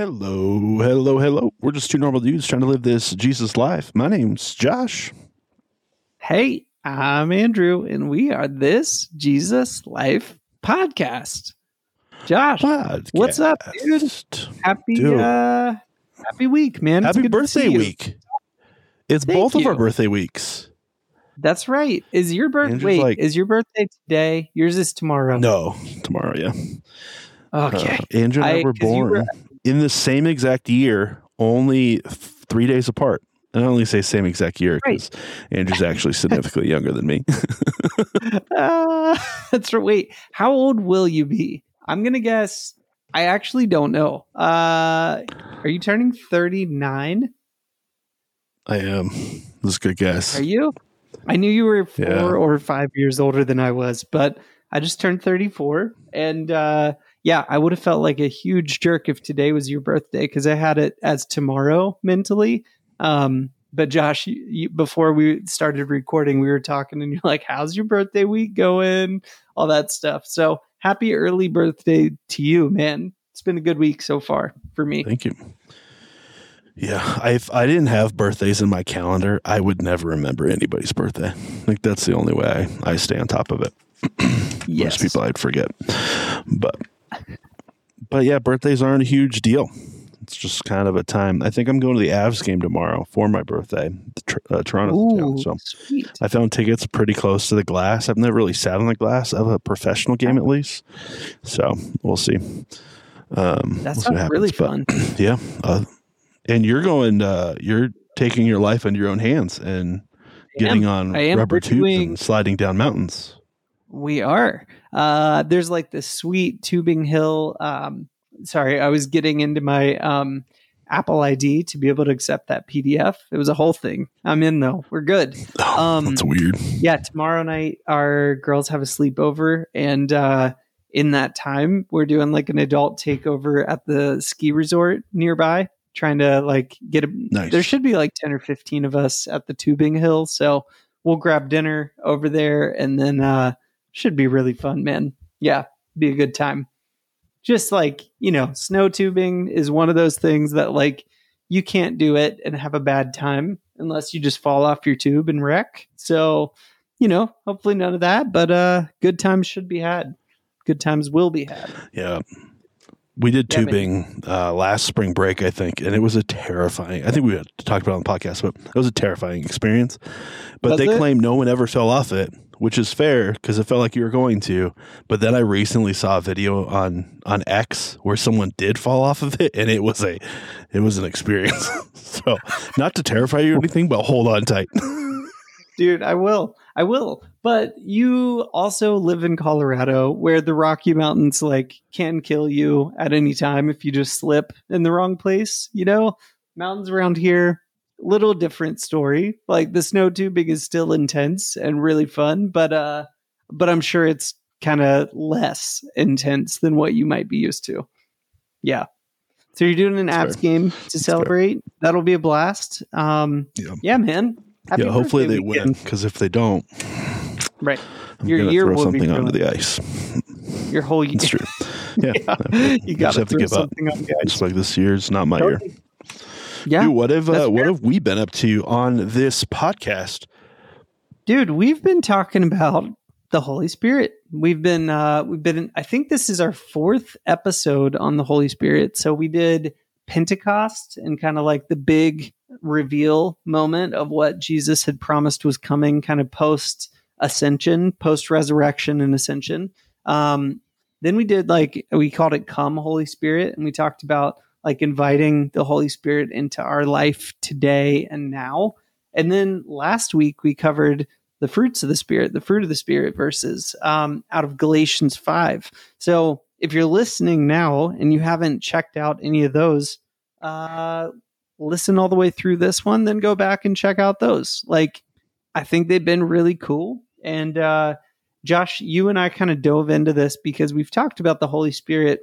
Hello, hello, hello. We're just two normal dudes trying to live this Jesus life. My name's Josh. Hey, I'm Andrew, and we are this Jesus Life podcast. Josh, Podcast. what's up, dude? Happy Dude. uh happy week, man. Happy birthday week. It's Thank both of our birthday weeks. That's right. Is your birthday wait, like- is your birthday today? Yours is tomorrow. No, tomorrow, yeah. Okay. Uh, Andrew and I, I- were you born in the same exact year, only three days apart. And I only say same exact year because Andrew's actually significantly younger than me. Uh, that's right. Wait, how old will you be? I'm gonna guess I actually don't know. Uh are you turning 39? I am. That's a good guess. Are you? I knew you were four Yeah. or five years older than I was, but I just turned 34. And uh, yeah, I would have felt like a huge jerk if today was your birthday because I had it as tomorrow mentally. Um, but Josh, you, you, before we started recording, we were talking and you're like, how's your birthday week going? All that stuff. So happy early birthday to you, man. It's been a good week so far for me. Thank you. Yeah, if I didn't have birthdays in my calendar, I would never remember anybody's birthday. Like that's the only way I, I stay on top of it. Yes. Most people I'd forget, but but yeah, birthdays aren't a huge deal. It's just kind of a time. I think I'm going to the Avs game tomorrow for my birthday. Uh, Toronto's in town, so sweet. I found tickets pretty close to the glass. I've never really sat on the glass of a professional game, at least. So we'll see. Um, That we'll see what sounds really but- fun. yeah. Uh, and you're going, uh, you're taking your life into your own hands and getting on am. rubber We're tubes doing- and sliding down mountains. We are. Uh, there's like this sweet tubing hill. Um, sorry, I was getting into my um, Apple ID to be able to accept that PDF. It was a whole thing. I'm in though. We're good. Oh, Um, that's weird. Yeah, tomorrow night our girls have a sleepover, and uh, in that time we're doing like an adult takeover at the ski resort nearby. Trying to like get a. Nice. There should be like ten or fifteen of us at the tubing hill, so we'll grab dinner over there, and then uh, should be really fun, man. Yeah, be a good time. Just like you know, snow tubing is one of those things that like you can't do it and have a bad time unless you just fall off your tube and wreck. So, you know, hopefully none of that, but uh good times should be had. Good times will be had. Yeah. We did tubing uh, last spring break, I think, and it was a terrifying. I think we talked about it on the podcast, but it was a terrifying experience. But they it? claim no one ever fell off it, which is fair because it felt like you were going to. But then I recently saw a video on on X where someone did fall off of it, and it was a it was an experience. so, not to terrify you or anything, but hold on tight. Dude, I will. I will. But you also live in Colorado where the Rocky Mountains like can kill you at any time if you just slip in the wrong place, you know? Mountains around here little different story. Like the snow tubing is still intense and really fun, but uh but I'm sure it's kind of less intense than what you might be used to. Yeah. So you're doing an That's Avs fair. game to celebrate. That'll be a blast. Um Yeah. yeah, man. Happy yeah, hopefully birthday they win because if they don't, Right. I'm Your year throw will be something onto the ice. Your whole year. That's true. Yeah, you just got to have to throw give up. something on the ice. Just like this year, year's not my year. Yeah, Dude, what have uh, what have we been up to on this podcast? dude, we've been talking about the Holy Spirit. We've been uh we've been I think this is our fourth episode on the Holy Spirit. So we did Pentecost and kind of like the big reveal moment of what Jesus had promised was coming kind of post ascension, post resurrection and ascension. Um then we did like we called it come Holy Spirit and we talked about like inviting the Holy Spirit into our life today and now. And then last week we covered the fruits of the Spirit, the fruit of the Spirit verses um, out of Galatians 5. So if you're listening now and you haven't checked out any of those, uh, listen all the way through this one, then go back and check out those. Like, I think they've been really cool. And uh, Josh, you and I kind of dove into this because we've talked about the Holy Spirit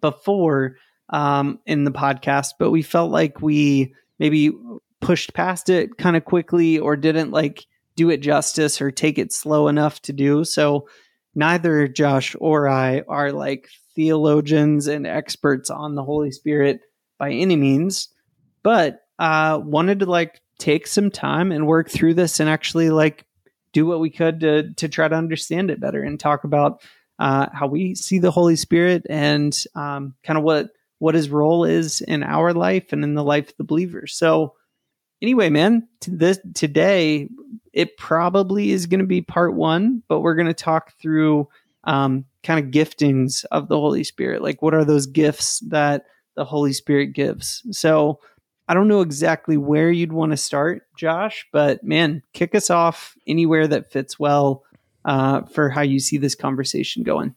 before um, in the podcast, but we felt like we maybe pushed past it kind of quickly or didn't like do it justice or take it slow enough to do. So neither Josh or I are like theologians and experts on the Holy Spirit by any means, but uh, wanted to like take some time and work through this and actually like do what we could to to try to understand it better and talk about uh, how we see the Holy Spirit and um, kind of what what his role is in our life and in the life of the believer. So anyway, man, this today it probably is going to be part one, but we're going to talk through um, kind of giftings of the Holy Spirit. Like, what are those gifts that the Holy Spirit gives? So, I don't know exactly where you'd want to start, Josh, but man, kick us off anywhere that fits well uh, for how you see this conversation going.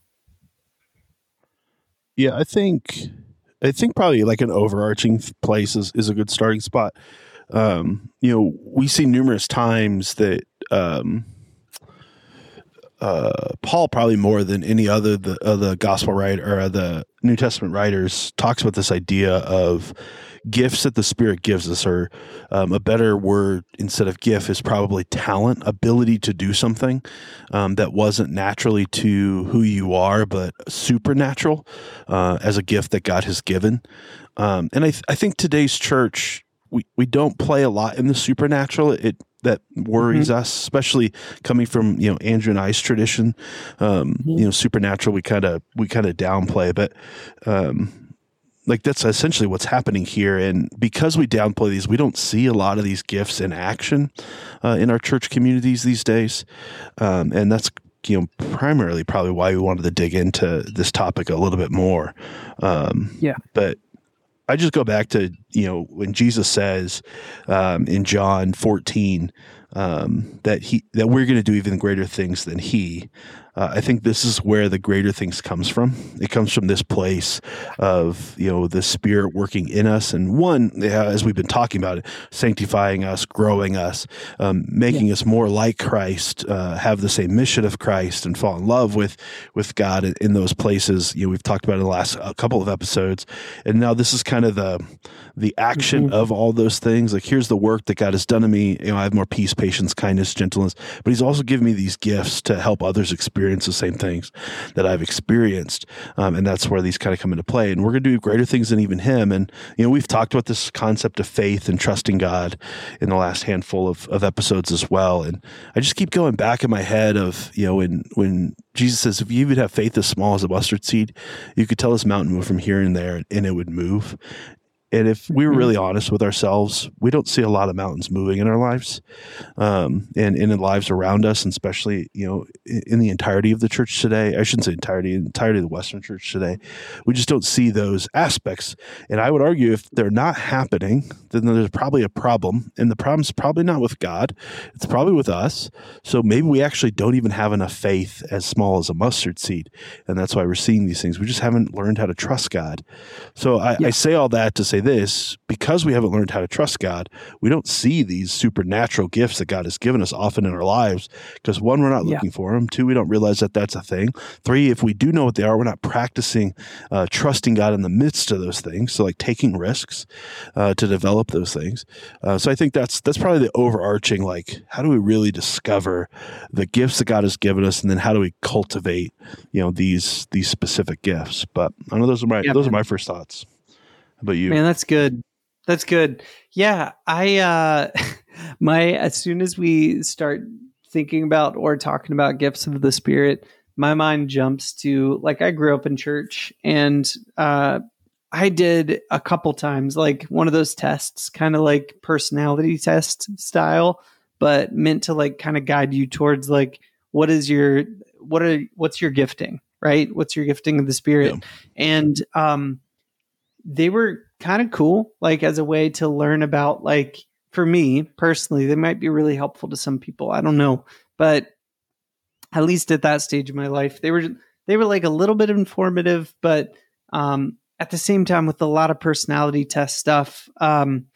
Yeah, I think I think probably like an overarching place is, is a good starting spot. Um, you know, we see numerous times that um, uh, Paul, probably more than any other the uh, the gospel writer or the New Testament writers, talks about this idea of gifts that the Spirit gives us, or um, a better word instead of gift is probably talent, ability to do something um, that wasn't naturally to who you are, but supernatural uh, as a gift that God has given. Um, and I, th- I think today's church, we, we don't play a lot in the supernatural. It that worries mm-hmm. us, especially coming from you know Andrew and I's tradition. Um, mm-hmm. You know, supernatural we kind of we kind of downplay, but um, like that's essentially what's happening here. And because we downplay these, we don't see a lot of these gifts in action uh, in our church communities these days. Um, and that's you know primarily probably why we wanted to dig into this topic a little bit more. Um, yeah, but I just go back to you know when Jesus says um, in John 14 um, that he that we're going to do even greater things than he. Uh, I think this is where the greater things comes from. It comes from this place of you know the Spirit working in us, and one as we've been talking about it, sanctifying us, growing us, um, making yeah. us more like Christ, uh, have the same mission of Christ, and fall in love with with God in, those places. You know, we've talked about in the last a couple of episodes, and now this is kind of the the action mm-hmm. of all those things. Like here's the work that God has done to me. You know, I have more peace, patience, kindness, gentleness, but He's also given me these gifts to help others experience experience the same things that I've experienced. Um, and that's where these kind of come into play. And we're going to do greater things than even him. And, you know, we've talked about this concept of faith and trusting God in the last handful of, of episodes as well. And I just keep going back in my head of, you know, when, when Jesus says, if you even have faith as small as a mustard seed, you could tell this mountain move from here and there and it would move. And if we were mm-hmm. really honest with ourselves, we don't see a lot of mountains moving in our lives, um, and, and in lives around us, and especially you know in the entirety of the church today. I shouldn't say entirety, entirety of the Western church today. We just don't see those aspects. And I would argue if they're not happening, then there's probably a problem, and the problem's probably not with God; it's probably with us. So maybe we actually don't even have enough faith as small as a mustard seed, and that's why we're seeing these things. We just haven't learned how to trust God. So I, yeah. I say all that to say this because we haven't learned how to trust God, we don't see these supernatural gifts that God has given us often in our lives because one, we're not looking yeah. for them. Two, we don't realize that that's a thing. Three, if we do know what they are, we're not practicing uh, trusting God in the midst of those things. So, like taking risks uh, to develop those things. Uh, so, I think that's that's probably the overarching like, how do we really discover the gifts that God has given us, and then how do we cultivate, you know, these these specific gifts? But I know those are my yeah, those man. are my first thoughts about you? Man, that's good. That's good. Yeah, I uh my as soon as we start thinking about or talking about gifts of the spirit, my mind jumps to like I grew up in church and uh I did a couple times like one of those tests, kind of like personality test style, but meant to like kind of guide you towards like what is your what are what's your gifting, right? What's your gifting of the spirit? Yeah. And um they were kind of cool, like as a way to learn about, like, for me personally, they might be really helpful to some people. I don't know. But at least at that stage of my life, they were, they were like a little bit informative, but, um, at the same time with a lot of personality test stuff, um,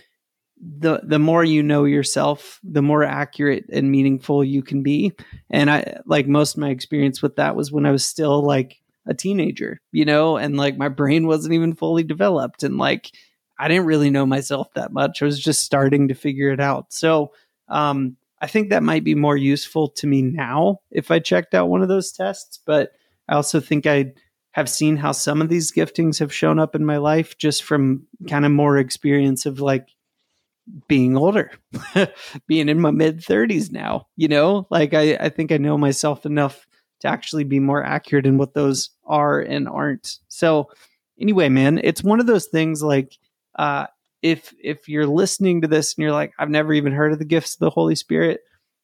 the the more you know yourself, the more accurate and meaningful you can be. And I like most of my experience with that was when I was still like a teenager, you know, and like my brain wasn't even fully developed and like I didn't really know myself that much. I was just starting to figure it out. So, um, I think that might be more useful to me now if I checked out one of those tests, but I also think I have seen how some of these giftings have shown up in my life just from kind of more experience of like being older, being in my mid 30s now, you know, like I, I think I know myself enough to actually be more accurate in what those are and aren't. So, anyway, man, it's one of those things like, uh, if if you're listening to this and you're like, I've never even heard of the gifts of the Holy Spirit,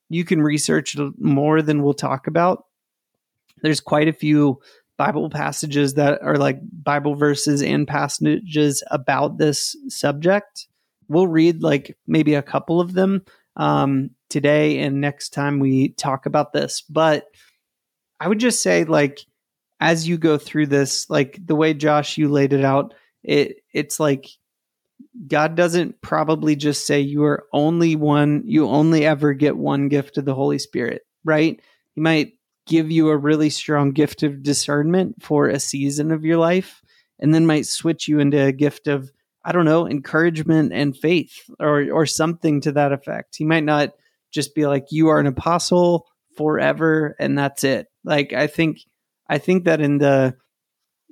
you can research more than we'll talk about. There's quite a few Bible passages that are like Bible verses and passages about this subject. We'll read like maybe a couple of them um, today and next time we talk about this. But I would just say, like, as you go through this, like the way Josh you laid it out, it it's like God doesn't probably just say you are only one, you only ever get one gift of the Holy Spirit, right? He might give you a really strong gift of discernment for a season of your life and then might switch you into a gift of I don't know, encouragement and faith or or something to that effect. He might not just be like you are an apostle forever and that's it. Like I think I think that in the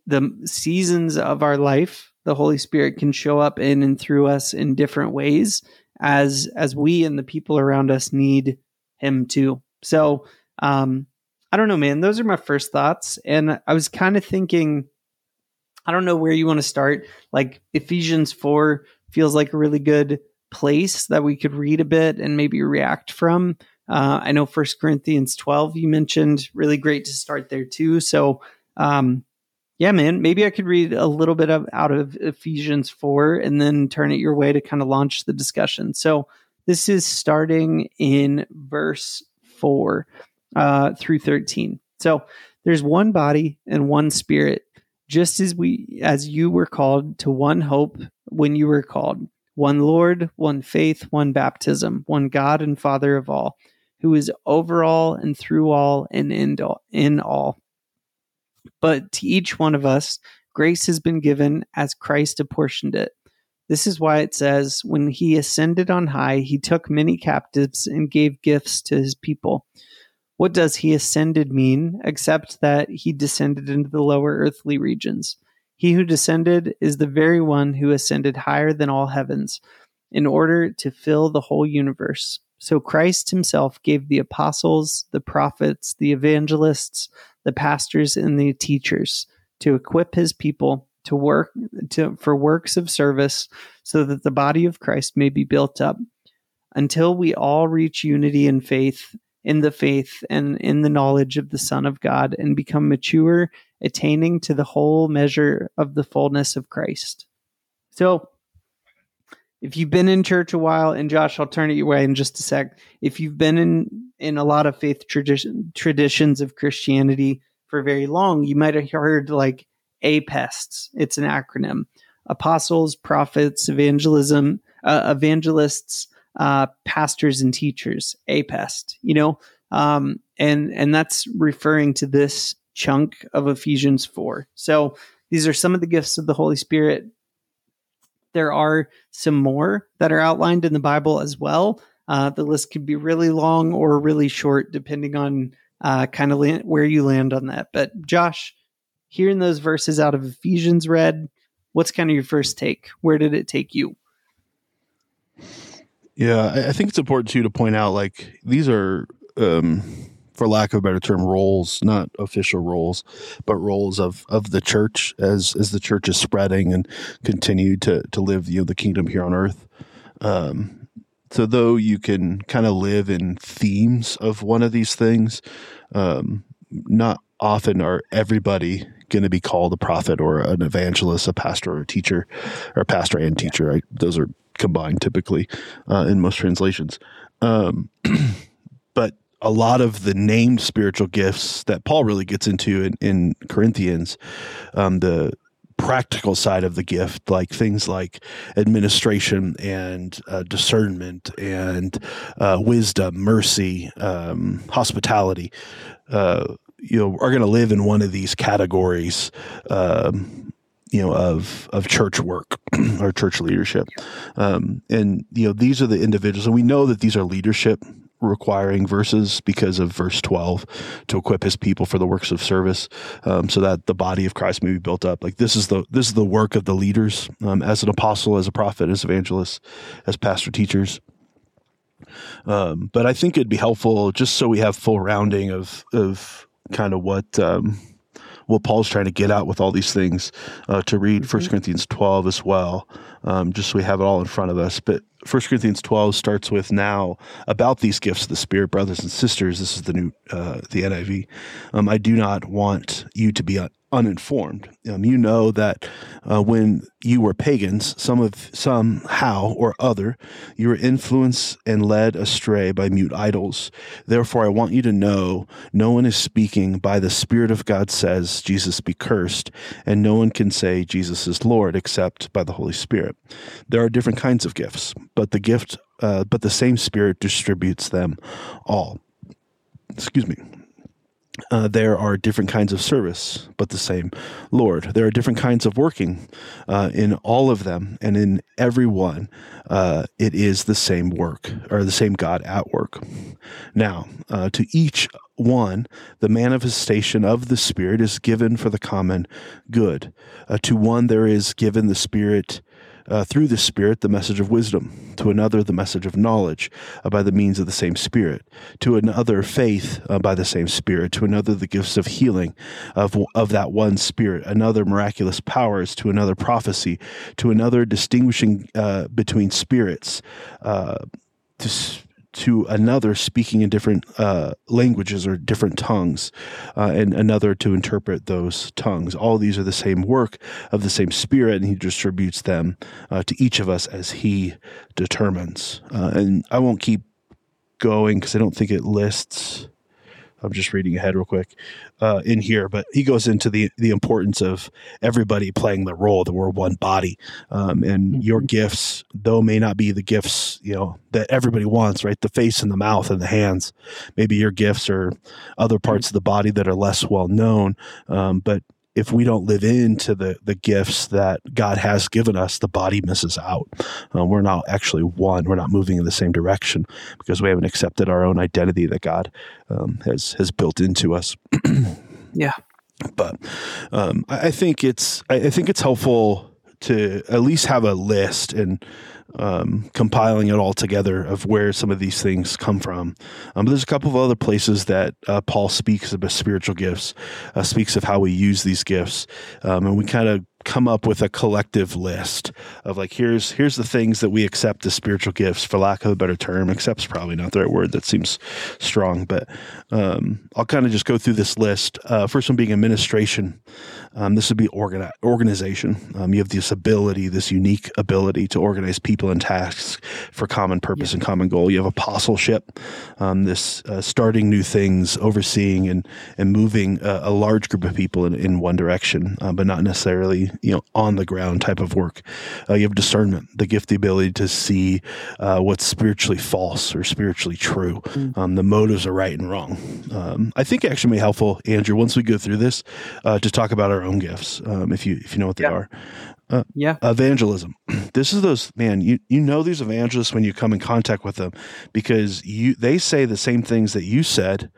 the seasons of our life, the Holy Spirit can show up in and through us in different ways as as we and the people around us need him to. So um I don't know, man. Those are my first thoughts. And I was kind of thinking, I don't know where you want to start. Like Ephesians 4 feels like a really good place that we could read a bit and maybe react from. Uh, I know First Corinthians 12 you mentioned, really great to start there too. So, um, yeah, man, maybe I could read a little bit of out of Ephesians 4 and then turn it your way to kind of launch the discussion. So, this is starting in verse 4 uh, through 13. So there's one body and one spirit, just as we as you were called to one hope when you were called, one Lord, one faith, one baptism, one God and Father of all, who is over all and through all and in all. But to each one of us, grace has been given as Christ apportioned it. This is why it says, When he ascended on high, he took many captives and gave gifts to his people. What does he ascended mean, except that he descended into the lower earthly regions? He who descended is the very one who ascended higher than all heavens, in order to fill the whole universe. So Christ himself gave the apostles, the prophets, the evangelists, the pastors, and the teachers to equip his people to work to, for works of service so that the body of Christ may be built up until we all reach unity in faith in the faith and in the knowledge of the Son of God and become mature, attaining to the whole measure of the fullness of Christ. So, if you've been in church a while, and Josh, I'll turn it your way in just a sec. If you've been in in a lot of faith tradition, traditions of Christianity for very long, you might have heard like APESTs. It's an acronym: apostles, prophets, evangelism, uh, evangelists, uh, pastors and teachers, APEST, you know, um, and and that's referring to this chunk of Ephesians four. So these are some of the gifts of the Holy Spirit. There are some more that are outlined in the Bible as well. Uh, the list could be really long or really short, depending on uh, kind of where you land on that. But Josh, hearing those verses out of Ephesians read, what's kind of your first take? Where did it take you? Yeah, I think it's important too to point out like these are, um, for lack of a better term, roles, not official roles, but roles of of the church as as the church is spreading and continue to to live you know the kingdom here on earth. Um, so though you can kind of live in themes of one of these things, um, not often are everybody going to be called a prophet or an evangelist, a pastor or a teacher, or a pastor and teacher. Right? Those are combined typically uh, in most translations. Um, but a lot of the named spiritual gifts that Paul really gets into in, in Corinthians, um, the practical side of the gift, like things like administration and uh, discernment and uh, wisdom, mercy, um, hospitality, uh, you know, are going to live in one of these categories. Um, you know of of church work or church leadership. Um, and you know these are the individuals and we know that these are leadership requiring verses because of verse 12 to equip his people for the works of service um, so that the body of christ may be built up. Like this is the this is the work of the leaders um, as an apostle as a prophet as evangelist as pastor teachers. Um, but i think it'd be helpful just so we have full rounding of of kind of what um, what Paul's trying to get out with all these things, uh, to read mm-hmm. 1 Corinthians 12 as well, um, just so we have it all in front of us. But 1 Corinthians 12 starts with now about these gifts of the Spirit, brothers and sisters. This is the new, uh, the NIV. Um, I do not want you to be uninformed. Um, you know that uh, when you were pagans, some of somehow or other, you were influenced and led astray by mute idols. Therefore, I want you to know no one is speaking by the Spirit of God says Jesus be cursed, and no one can say Jesus is Lord except by the Holy Spirit. There are different kinds of gifts, but the gift, uh, but the same Spirit distributes them all. Excuse me. Uh, there are different kinds of service, but the same Lord. There are different kinds of working uh, in all of them, and in every one, uh, it is the same work or the same God at work. Now, uh, to each one, the manifestation of the Spirit is given for the common good. Uh, to one, there is given the Spirit uh, through the Spirit the message of wisdom, to another the message of knowledge uh, by the means of the same Spirit, to another faith uh, by the same Spirit, to another the gifts of healing of, of that one Spirit, another miraculous powers, to another prophecy, to another distinguishing uh, between spirits, uh, to to another speaking in different uh, languages or different tongues, uh, and another to interpret those tongues. All these are the same work of the same Spirit, and He distributes them uh, to each of us as He determines. Uh, and I won't keep going because I don't think it lists I'm just reading ahead real quick uh, in here, but he goes into the the importance of everybody playing the role that we're one body, um, and mm-hmm. your gifts, though may not be the gifts you know that everybody wants, right? The face and the mouth and the hands. Maybe your gifts are other parts of the body that are less well known, um, but if we don't live into the the gifts that God has given us, the body misses out. Um, we're not actually one. We're not moving in the same direction because we haven't accepted our own identity that God um, has has built into us. yeah, but um, I, I, think it's I, I think it's helpful to at least have a list and um, compiling it all together of where some of these things come from. Um, there's a couple of other places that uh, Paul speaks about spiritual gifts, uh, speaks of how we use these gifts, um, and we kind of come up with a collective list of like here's here's the things that we accept as spiritual gifts for lack of a better term. Accept's probably not the right word that seems strong but um, i'll kind of just go through this list. Uh, first one being administration. Um, this would be organi- organization. Um, you have this ability this unique ability to organize people and tasks for common purpose yeah. and common goal. You have apostleship. Um, this uh, starting new things overseeing and and moving a, a large group of people in, in one direction uh, but not necessarily you know on the ground type of work. Uh, you have discernment, the gift, the ability to see uh, what's spiritually false or spiritually true. Mm. Um, the motives are right and wrong. Um, I think it actually may be helpful, Andrew, once we go through this, uh, to talk about our own gifts, um, if you if you know what they yeah. are. Uh, yeah. Evangelism. This is those man. You you know these evangelists when you come in contact with them because you they say the same things that you said,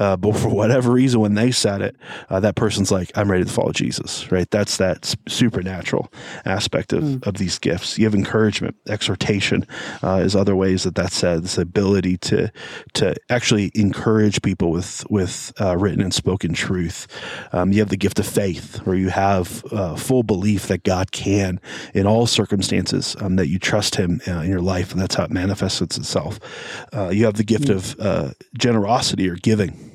uh, but for whatever reason, when they said it, uh, that person's like, "I'm ready to follow Jesus." Right? That's that supernatural aspect of mm. of these gifts. You have encouragement, exhortation, uh, is other ways that that's said. This ability to to actually encourage people with with uh, written and spoken truth. Um, you have the gift of faith, where you have uh, full belief that God can in all circumstances, um, that you trust Him uh, in your life, and that's how it manifests itself. Uh, you have the gift mm. of uh, generosity or giving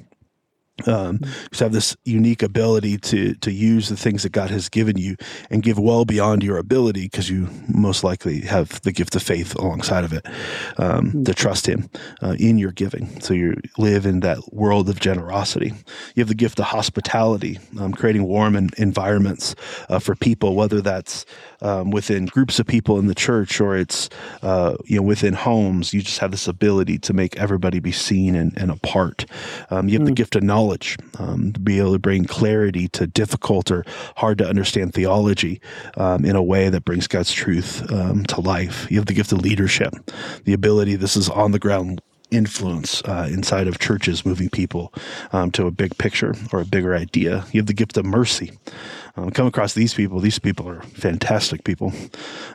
um, just have this unique ability to to use the things that God has given you and give well beyond your ability because you most likely have the gift of faith alongside of it um, mm-hmm. to trust Him uh, in your giving. So you live in that world of generosity. You have the gift of hospitality, um, creating warm environments uh, for people, whether that's um, within groups of people in the church or it's uh, you know within homes. You just have this ability to make everybody be seen and, and a part. Um, you have mm. the gift of knowledge um, to be able to bring clarity to difficult or hard to understand theology um, in a way that brings God's truth um, to life. You have the gift of leadership, the ability. This is on the ground influence uh, inside of churches, moving people um, to a big picture or a bigger idea. You have the gift of mercy um, come across these people. These people are fantastic people.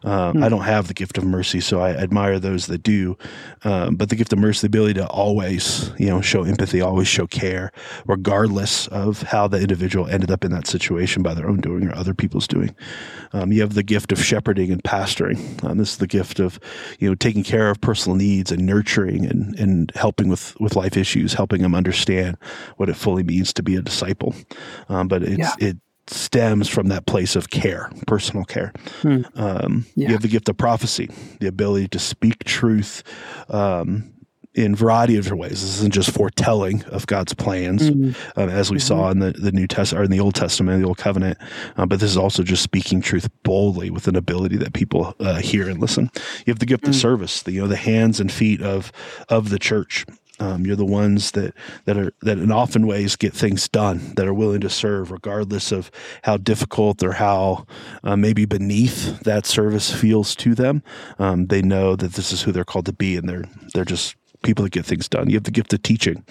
Um, hmm. I don't have the gift of mercy, so I admire those that do. Um, but the gift of mercy, the ability to always, you know, show empathy, always show care, regardless of how the individual ended up in that situation by their own doing or other people's doing. Um, you have the gift of shepherding and pastoring. Um, this is the gift of, you know, taking care of personal needs and nurturing and, and helping with, with life issues, helping them understand what it fully means to be a disciple. Um, but it's yeah. it stems from that place of care, personal care. Hmm. Um, yeah. You have the gift of prophecy, the ability to speak truth um, in a variety of different ways. This isn't just foretelling of God's plans, mm-hmm. um, as we mm-hmm. saw in the, the New Testament or in the Old Testament, the Old Covenant, uh, but this is also just speaking truth boldly with an ability that people uh, hear and listen. You have the gift mm-hmm. of mm. service, the you know the hands and feet of of the church. Um, you're the ones that that are that in often ways get things done, that are willing to serve, regardless of how difficult or how uh, maybe beneath that service feels to them. Um, they know that this is who they're called to be, and they're they're just people that get things done. You have the gift of teaching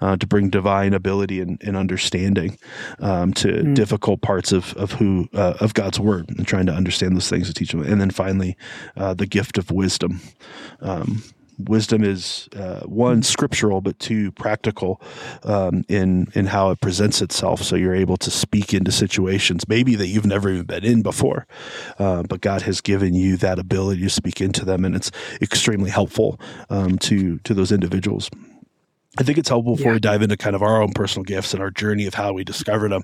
uh, to bring divine ability and, and understanding um, to mm. difficult parts of of who uh, of God's word and trying to understand those things to teach them. And then finally, uh, the gift of wisdom. Um, wisdom is uh, one scriptural, but two practical um, in in how it presents itself. So you're able to speak into situations maybe that you've never even been in before, uh, but God has given you that ability to speak into them, and it's extremely helpful um, to to those individuals. I think it's helpful before yeah. we dive into kind of our own personal gifts and our journey of how we discovered them.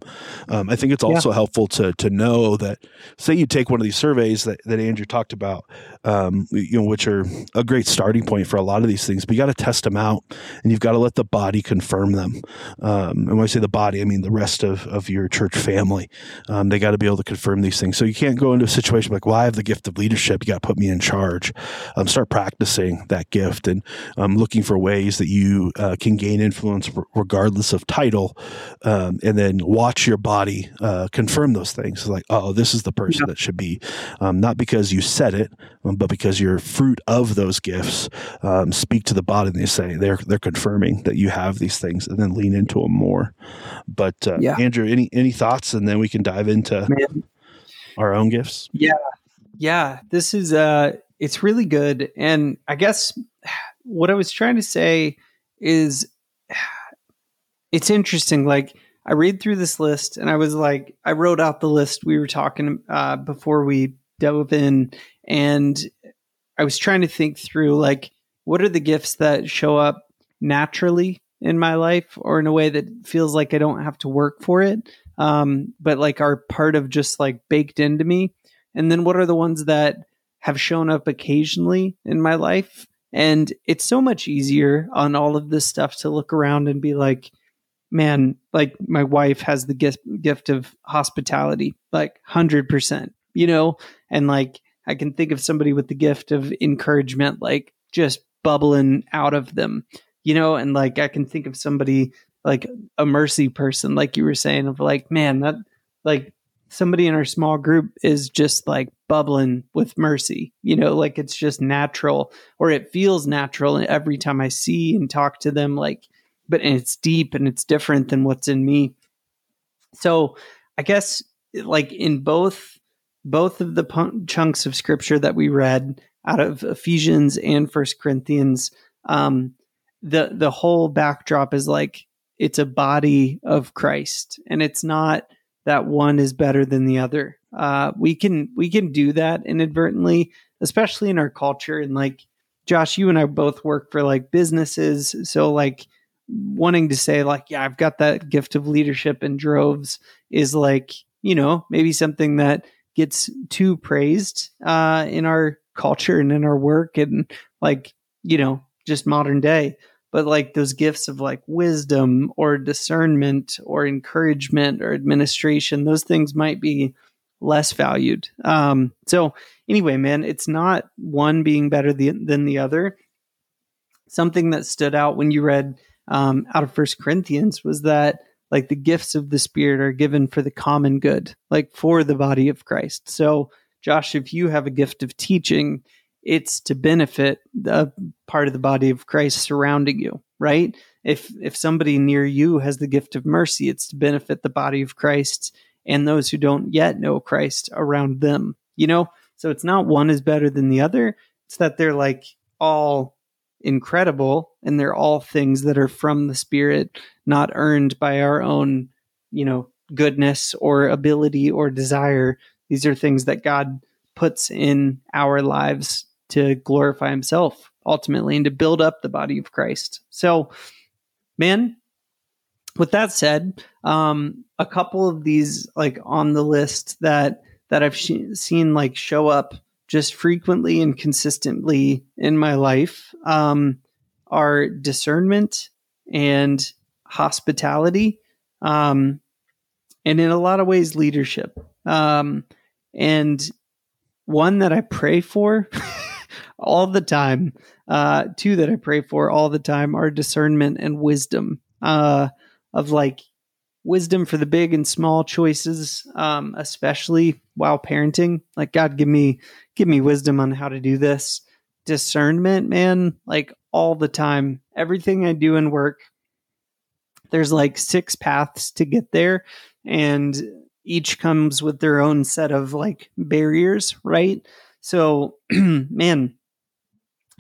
Um, I think it's also yeah. helpful to to know that, say, you take one of these surveys that, that Andrew talked about, um, you know, which are a great starting point for a lot of these things. But you got to test them out, and you've got to let the body confirm them. Um, and when I say the body, I mean the rest of of your church family. Um, they got to be able to confirm these things. So you can't go into a situation like, "Well, I have the gift of leadership. You got to put me in charge." Um, start practicing that gift and um, looking for ways that you uh, can gain influence regardless of title, um, and then watch your body uh, confirm those things. Like, oh, this is the person yeah. that should be, um, not because you said it, but because your fruit of those gifts um, speak to the body. And they say they're they're confirming that you have these things, and then lean into them more. But uh, yeah. Andrew, any any thoughts, and then we can dive into Man. our own gifts. Yeah, yeah. This is uh, it's really good, and I guess what I was trying to say is it's interesting. Like I read through this list and I was like, I wrote out the list we were talking uh, before we dove in, and I was trying to think through like what are the gifts that show up naturally in my life or in a way that feels like I don't have to work for it, um, but like are part of just like baked into me. And then what are the ones that have shown up occasionally in my life and it's so much easier on all of this stuff to look around and be like, man, like my wife has the gift gift of hospitality, like hundred percent, you know, and like I can think of somebody with the gift of encouragement, like just bubbling out of them, you know, and like I can think of somebody like a mercy person, like you were saying, of like, man, that like somebody in our small group is just like bubbling with mercy you know like it's just natural or it feels natural And every time i see and talk to them like but it's deep and it's different than what's in me. So i guess like in both both of the p- chunks of scripture that we read out of ephesians and first corinthians um the the whole backdrop is like it's a body of christ and it's not that one is better than the other. Uh, we can we can do that inadvertently, especially in our culture. And like Josh, you and I both work for like businesses, so like wanting to say like, yeah, I've got that gift of leadership in droves is like you know maybe something that gets too praised uh, in our culture and in our work and like you know just modern day. But like those gifts of like wisdom or discernment or encouragement or administration those things might be less valued. Um so anyway man it's not one being better the, than the other. Something that stood out when you read um, out of first corinthians was that like the gifts of the spirit are given for the common good like for the body of christ so josh if you have a gift of teaching it's to benefit the part of the body of Christ surrounding you, right? If if somebody near you has the gift of mercy, it's to benefit the body of Christ and those who don't yet know Christ around them. You know, so it's not one is better than the other. It's that they're like all incredible and they're all things that are from the spirit, not earned by our own, you know, goodness or ability or desire. These are things that God puts in our lives to glorify himself ultimately and to build up the body of Christ. So, man, with that said, um, a couple of these like on the list that that I've sh- seen like show up just frequently and consistently in my life um, are discernment and hospitality, um, and in a lot of ways, leadership. Um, and one that I pray for all the time, uh, two that I pray for all the time are discernment and wisdom. Uh, of like wisdom for the big and small choices, um, especially while parenting. Like God, give me give me wisdom on how to do this. Discernment, man, like all the time. Everything I do in work, there's like six paths to get there, and each comes with their own set of like barriers, right? So, man,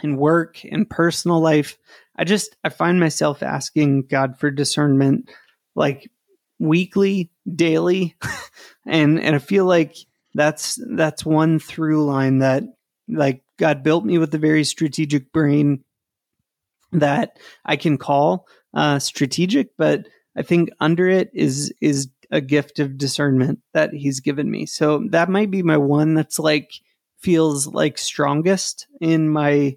in work in personal life, I just I find myself asking God for discernment like weekly, daily, and and I feel like that's that's one through line that like God built me with a very strategic brain that I can call uh, strategic, but I think under it is is a gift of discernment that He's given me. So that might be my one that's like feels like strongest in my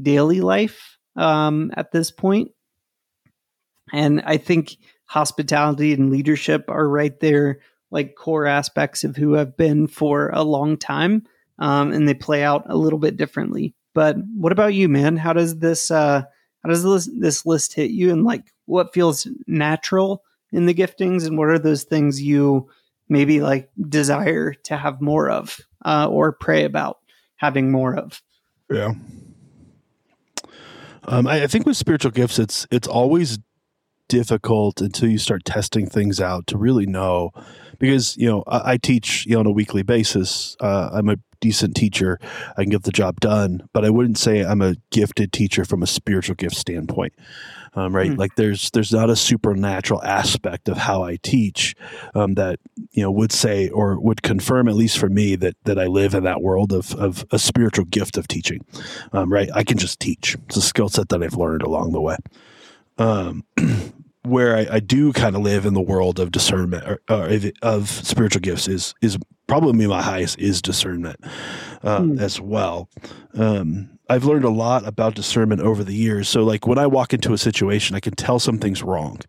daily life um, at this. And I think hospitality and leadership are right there, like core aspects of who I've been for a long time. Um, and they play out a little bit differently. But what about you, man? How does this uh, how does this, this list hit you? And like, what feels natural in the giftings, and what are those things you maybe like desire to have more of, uh, or pray about having more of? Yeah. Um, I, I think with spiritual gifts, it's it's always difficult until you start testing things out to really know because you know I, I teach you know on a weekly basis uh, i'm a decent teacher i can get the job done but i wouldn't say i'm a gifted teacher from a spiritual gift standpoint um, right? Mm. Like there's there's not a supernatural aspect of how I teach um, that you know would say or would confirm at least for me that that I live in that world of of a spiritual gift of teaching, um, right? I can just teach. It's a skill set that I've learned along the way. Where I, I do kind of live in the world of discernment or, or of spiritual gifts is is probably my highest is discernment uh, mm. as well. Um, I've learned a lot about discernment over the years. So, like when I walk into a situation, I can tell something's wrong.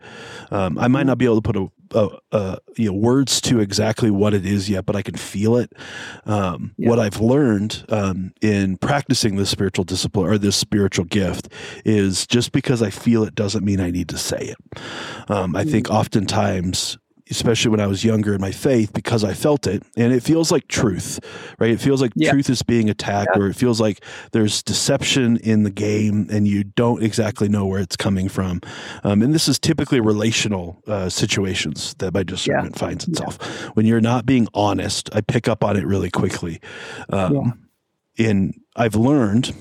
Um, I might not be able to put a, a, a, you know words to exactly what it is yet, but I can feel it. Um, yeah. What I've learned um, in practicing this spiritual discipline or this spiritual gift is just because I feel it doesn't mean I need to say it. Um, I think mm. oftentimes especially when I was younger in my faith, because I felt it. And it feels like truth, right? It feels like yeah. truth is being attacked, yeah. or it feels like there's deception in the game and you don't exactly know where it's coming from. Um, and this is typically relational uh, situations that my discernment yeah. finds itself. When you're not being honest, I pick up on it really quickly. Um, and I've learned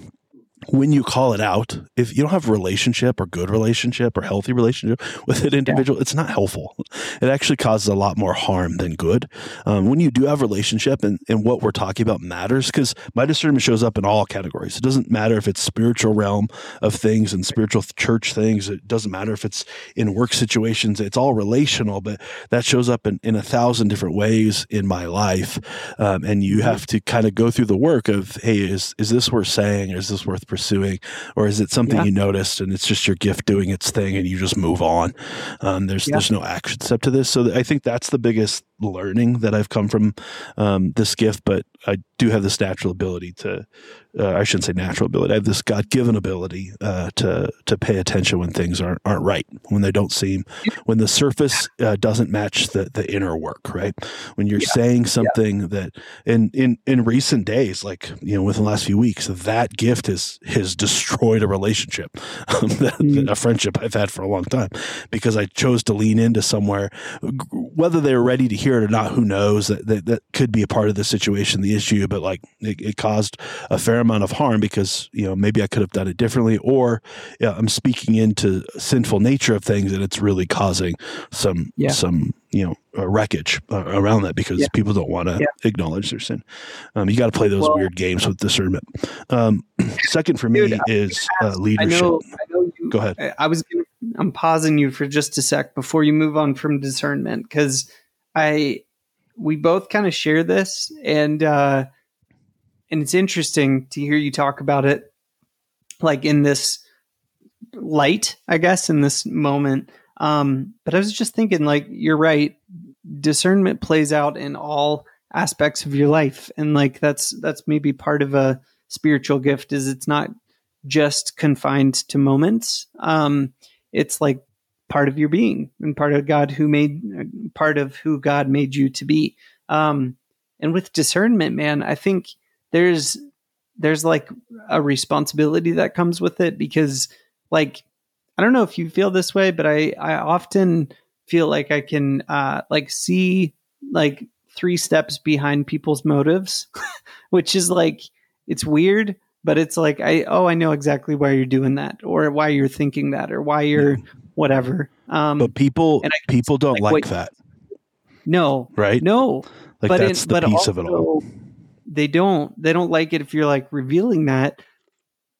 when you call it out, if you don't have a relationship or good relationship or healthy relationship with an individual, yeah. it's not helpful. It actually causes a lot more harm than good. Um, when you do have a relationship and, and what we're talking about matters, because my discernment shows up in all categories. It doesn't matter if it's spiritual realm of things and spiritual church things. It doesn't matter if it's in work situations. It's all relational, but that shows up in, in a thousand different ways in my life. Um, and you have to kind of go through the work of, hey, is, is this worth saying? Or is this worth pursuing, or is it something yeah. you noticed and it's just your gift doing its thing and you just move on? Um, there's yeah. there's no action step to this, so I think that's the biggest learning that I've come from um, this gift, but I do have this natural ability to, uh, I shouldn't say natural ability. I have this God given ability uh, to to pay attention when things aren't aren't right, when they don't seem, when the surface uh, doesn't match the the inner work. Right, when you're yeah. saying something yeah. that in in in recent days, like you know, within the last few weeks, that gift has has destroyed a relationship, mm. a friendship I've had for a long time, because I chose to lean into somewhere, whether they were ready to hear it or not. Who knows? That that, that could be a part of the situation. The issue, but like it, it, caused a fair amount of harm because you know maybe I could have done it differently, or yeah, I'm speaking into sinful nature of things, and it's really causing some yeah. some you know uh, wreckage uh, around that because yeah. people don't want to yeah. acknowledge their sin. Um, you got to play those well, weird games with discernment. Um, second for me is uh, leadership. I know, I know you, Go ahead. I was gonna, I'm pausing you for just a sec before you move on from discernment because I we both kind of share this and uh and it's interesting to hear you talk about it like in this light i guess in this moment. Um but i was just thinking like you're right. Discernment plays out in all aspects of your life. And like that's that's maybe part of a spiritual gift is it's not just confined to moments. Um it's like part of your being and part of God who made part of who God made you to be. Um, and with discernment, man, I think there's there's like a responsibility that comes with it because like I don't know if you feel this way, but I I often feel like I can uh like see like three steps behind people's motives, which is like it's weird, but it's like I oh I know exactly why you're doing that or why you're thinking that or why you're whatever. Um, but people people don't like, like that. No, right? No, like but that's in, the piece of it all. They don't. They don't like it if you're like revealing that.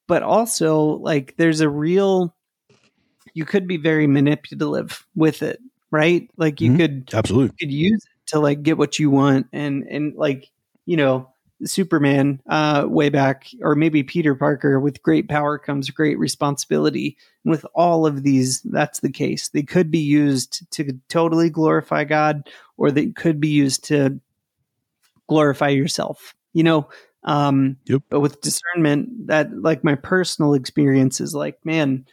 But also, like, there's a real. You could be very manipulative with it, right? Like, you mm-hmm. could absolutely you could use it to like get what you want, and and like you know Superman uh, way back, or maybe Peter Parker, with great power comes great responsibility. And with all of these, that's the case. They could be used to totally glorify God, or they could be used to glorify yourself. You know, um, yep. but with discernment, that like my personal experience is like, man,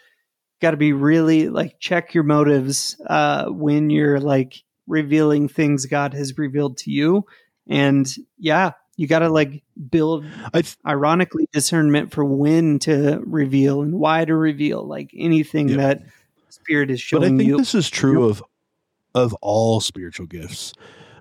got to be really like check your motives uh, when you're like revealing things God has revealed to you. And yeah, you got to like build th- ironically discernment for when to reveal and why to reveal like anything yeah. that spirit is showing but i think you. this is true of of all spiritual gifts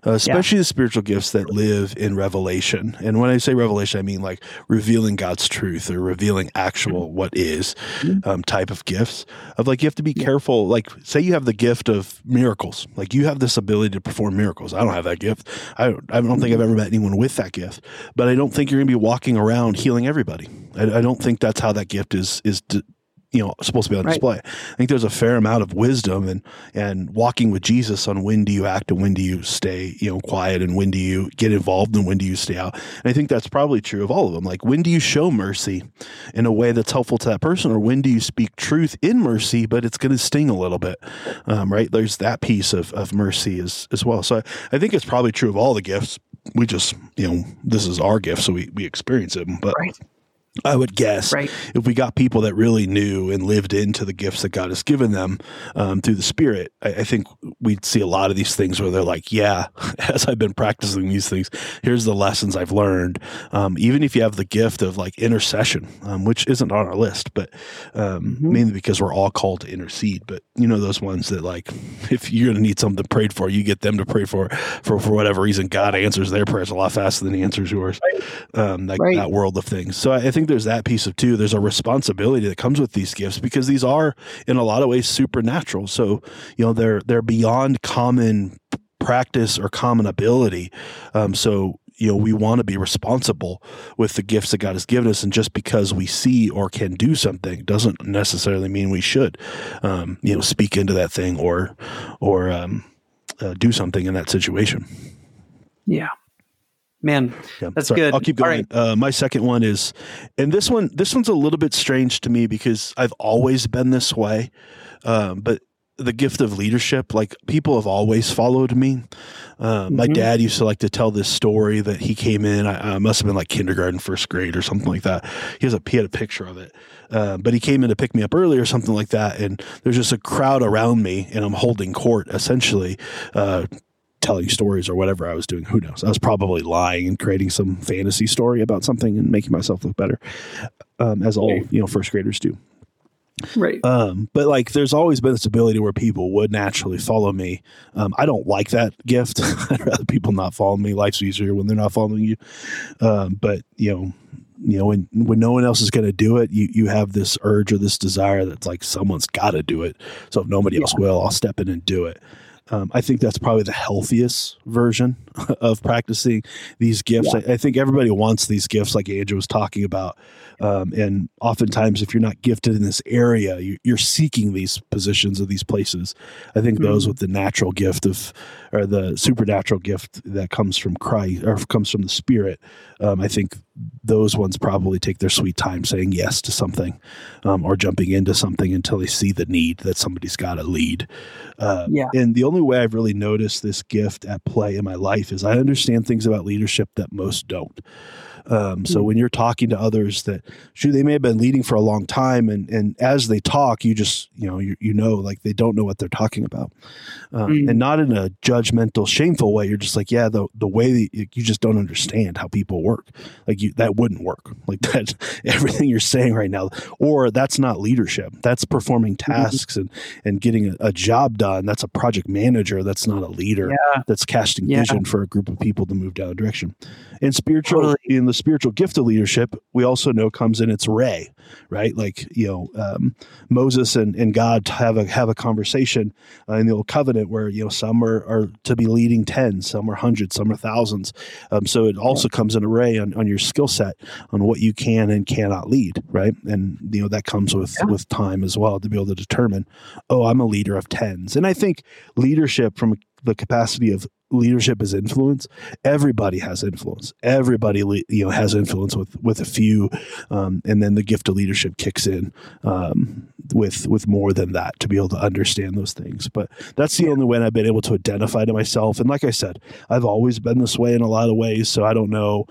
uh, especially yeah. the spiritual gifts that live in revelation. And when I say revelation, I mean like revealing God's truth or revealing actual mm-hmm. what is mm-hmm. um, type of gifts. Of like you have to be careful. Like say you have the gift of miracles, like you have this ability to perform miracles. I don't have that gift. I don't, I don't think I've ever met anyone with that gift. But I don't think you're going to be walking around healing everybody. I, I, don't think that's how that gift is is you know supposed to be on right. display. I think there's a fair amount of wisdom and and walking with Jesus on when do you act and when do you stay you know quiet and when do you get involved and when do you stay out. And I think that's probably true of all of them. Like when do you show mercy in a way that's helpful to that person, or when do you speak truth in mercy, but it's going to sting a little bit, um, right? There's that piece of of mercy as as well. So I, I think it's probably true of all the gifts. We just you know this is our gift, so we we experience it, but. Right I would guess right. if we got people that really knew and lived into the gifts that God has given them um, through the Spirit, I, I, think we'd see a lot of these things where they're like, "Yeah, as I've been practicing these things, here's the lessons I've learned." Um, even if you have the gift of like intercession, um, which isn't on our list, but um, mm-hmm. mainly because we're all called to intercede. But you know those ones that like, if you're going to need something prayed for, you get them to pray for for for whatever reason. God answers their prayers a lot faster than He answers yours. Right. Um, that, right. that world of things. So I, I think there's that piece of too. There's a responsibility that comes with these gifts because these are, in a lot of ways, supernatural. So you know they're they're beyond common practice or common ability. Um, so you know we want to be responsible with the gifts that God has given us, and just because we see or can do something doesn't necessarily mean we should, um, you know, speak into that thing or or um, uh, do something in that situation. Yeah. Man, yeah, that's sorry, good. I'll keep going. Right. Uh, my second one is, and this one, this one's a little bit strange to me because I've always been this way. Um, but the gift of leadership, like people have always followed me. Uh, mm-hmm. My dad used to like to tell this story that he came in. I, I, must have been like kindergarten, first grade, or something like that. He has a he had a picture of it, uh, but he came in to pick me up early or something like that. And there's just a crowd around me, and I'm holding court essentially. Telling stories or whatever I was doing. Who knows? I was probably lying and creating some fantasy story about something and making myself look better, um, as all you know first graders do. Right. Um, but like there's always been this ability where people would naturally follow me. Um, I don't like that gift. I'd rather people not follow me. Life's easier when they're not following you. Um, but you know, you know, when when no one else is going to do it, you you have this urge or this desire that's like someone's got to do it. So if nobody yeah. else will, I'll step in and do it. Um, I think that's probably the healthiest version of practicing these gifts. Yeah. I, I, think everybody wants these gifts, like Andrew was talking about. Um, and oftentimes, if you're not gifted in this area, you, are seeking these positions of these places. I think mm-hmm. those with the natural gift of, or the supernatural gift that comes from Christ or comes from the Spirit, um, I think those ones probably take their sweet time saying yes to something um, or jumping into something until they see the need that somebody's got to lead. Uh, yeah. And the only way I've really noticed this gift at play in my life is I understand things about leadership that most don't. Um, so mm-hmm. when you're talking to others that shoot, they may have been leading for a long time, and and as they talk, you just you know you, you know like they don't know what they're talking about, um, mm-hmm. and not in a judgmental, shameful way. You're just like, yeah, the the way that you just don't understand how people work. Like you, that wouldn't work. Like that, everything you're saying right now, or that's not leadership. That's performing mm-hmm. tasks mm-hmm. and and getting a, a, job done. That's a project manager. That's not a leader. Yeah. That's casting yeah. vision for a group of people to move down a direction. And spiritual totally. in the spiritual gift of leadership, we also know comes in its ray, right? Like you know, um, Moses and, and God have a have a conversation uh, in the old covenant where you know some are, are to be leading tens, some are hundreds, some are thousands. Um, so it also comes in array on, on your skill set on what you can and cannot lead, right? And you know that comes with yeah. with time as well to be able to determine, oh, I'm a leader of tens. And I think leadership from the capacity of leadership is influence everybody has influence. Everybody you know has influence with with a few um, and then the gift of leadership kicks in um, with with more than that to be able to understand those things. But that's the only way i've been able to identify to myself. And like i said i've always been this way in a lot of ways so i don't know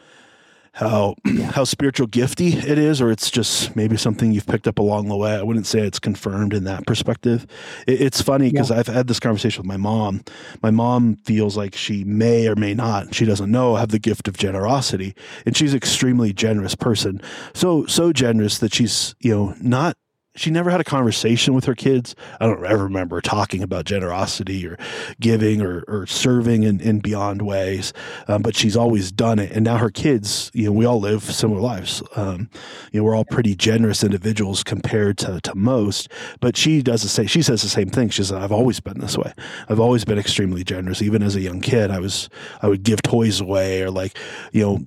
how how spiritual gifty it is, or it's just maybe something you've picked up along the way. I wouldn't say it's confirmed in that perspective. It, it's funny because yeah. I've had this conversation with my mom. My mom feels like she may or may not, she doesn't know, have the gift of generosity, and she's an extremely generous person. So so generous that she's you know not she never had a conversation with her kids. I don't ever remember talking about generosity or giving or, or serving in, in beyond ways, um, but she's always done it. And now her kids, you know, we all live similar lives. Um, you know, we're all pretty generous individuals compared to, to most, but she does the same, she says the same thing. She says, I've always been this way. I've always been extremely generous. Even as a young kid, I was, I would give toys away or like, you know,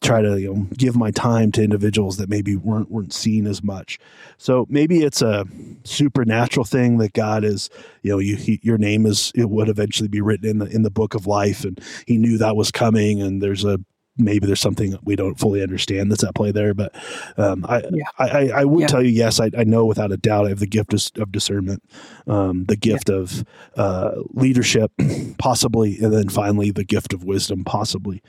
try to you know give my time to individuals that maybe weren't weren't seen as much. So maybe it's a supernatural thing that God is you know you he, your name is it would eventually be written in the in the book of life, and He knew that was coming, and there's a maybe there's something we don't fully understand that's at play there. But um, I, yeah. I, I, I would yeah. tell you, yes, I, I, know without a doubt I have the gift of, of discernment, um, the gift yeah. of uh, leadership, possibly, and then finally the gift of wisdom, possibly.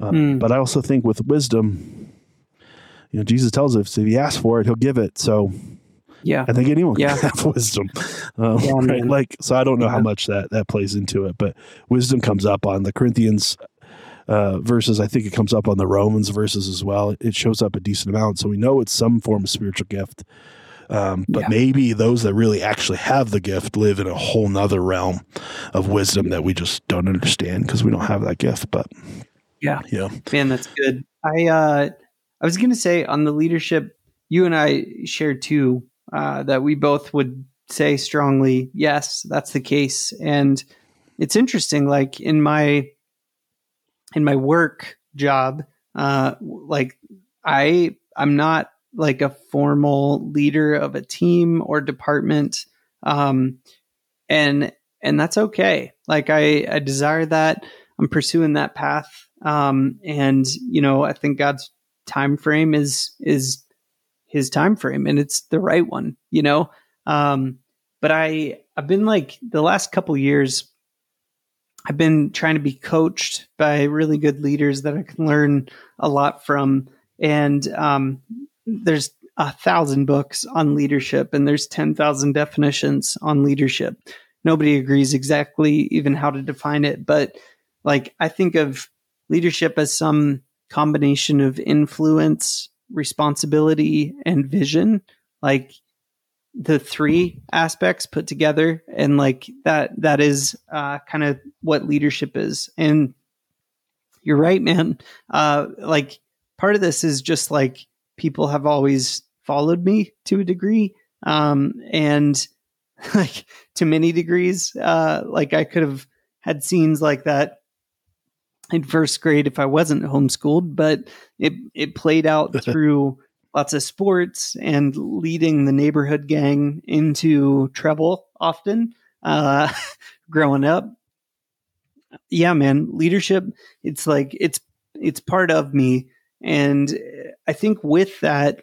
Uh, mm. But I also think with wisdom, you know, Jesus tells us if he asks for it, he'll give it. So, yeah, I think anyone yeah. can have wisdom. Um, yeah, right? Like, so I don't know yeah. how much that that plays into it, but wisdom comes up on the Corinthians uh, verses. I think it comes up on the Romans verses as well. It shows up a decent amount, so we know it's some form of spiritual gift. Um, but yeah. maybe those that really actually have the gift live in a whole nother realm of wisdom that we just don't understand because we don't have that gift. But yeah. Yeah. Man, that's good. I uh I was gonna say on the leadership, you and I shared too, uh, that we both would say strongly, yes, that's the case. And it's interesting, like in my in my work job, uh like I I'm not like a formal leader of a team or department. Um and and that's okay. Like I, I desire that. I'm pursuing that path um, and you know, I think God's time frame is is his time frame, and it's the right one. You know, um, but I I've been like the last couple years, I've been trying to be coached by really good leaders that I can learn a lot from. And um, there's a thousand books on leadership, and there's 10,000 definitions on leadership. Nobody agrees exactly even how to define it. But like, I think of leadership as some combination of influence, responsibility, and vision. Like, the three aspects put together and like that that is uh, kind of what leadership is and you're right man uh, like part of this is just like people have always followed me to a degree um, and like to many degrees uh, like i could have had scenes like that in first grade if i wasn't homeschooled but it it played out through lots of sports and leading the neighborhood gang into trouble often uh, growing up. Yeah, man, leadership, it's like it's it's part of me. And I think with that,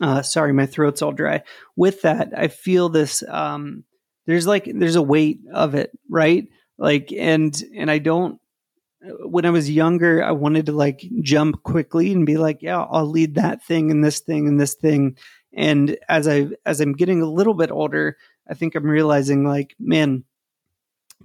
uh, sorry, my throat's all dry. With that, I feel this um there's like there's a weight of it, right? Like and and I don't when I was younger, I wanted to like jump quickly and be like, yeah, I'll lead that thing and this thing and this thing. And as I as I'm getting a little bit older, I think I'm realizing like, man,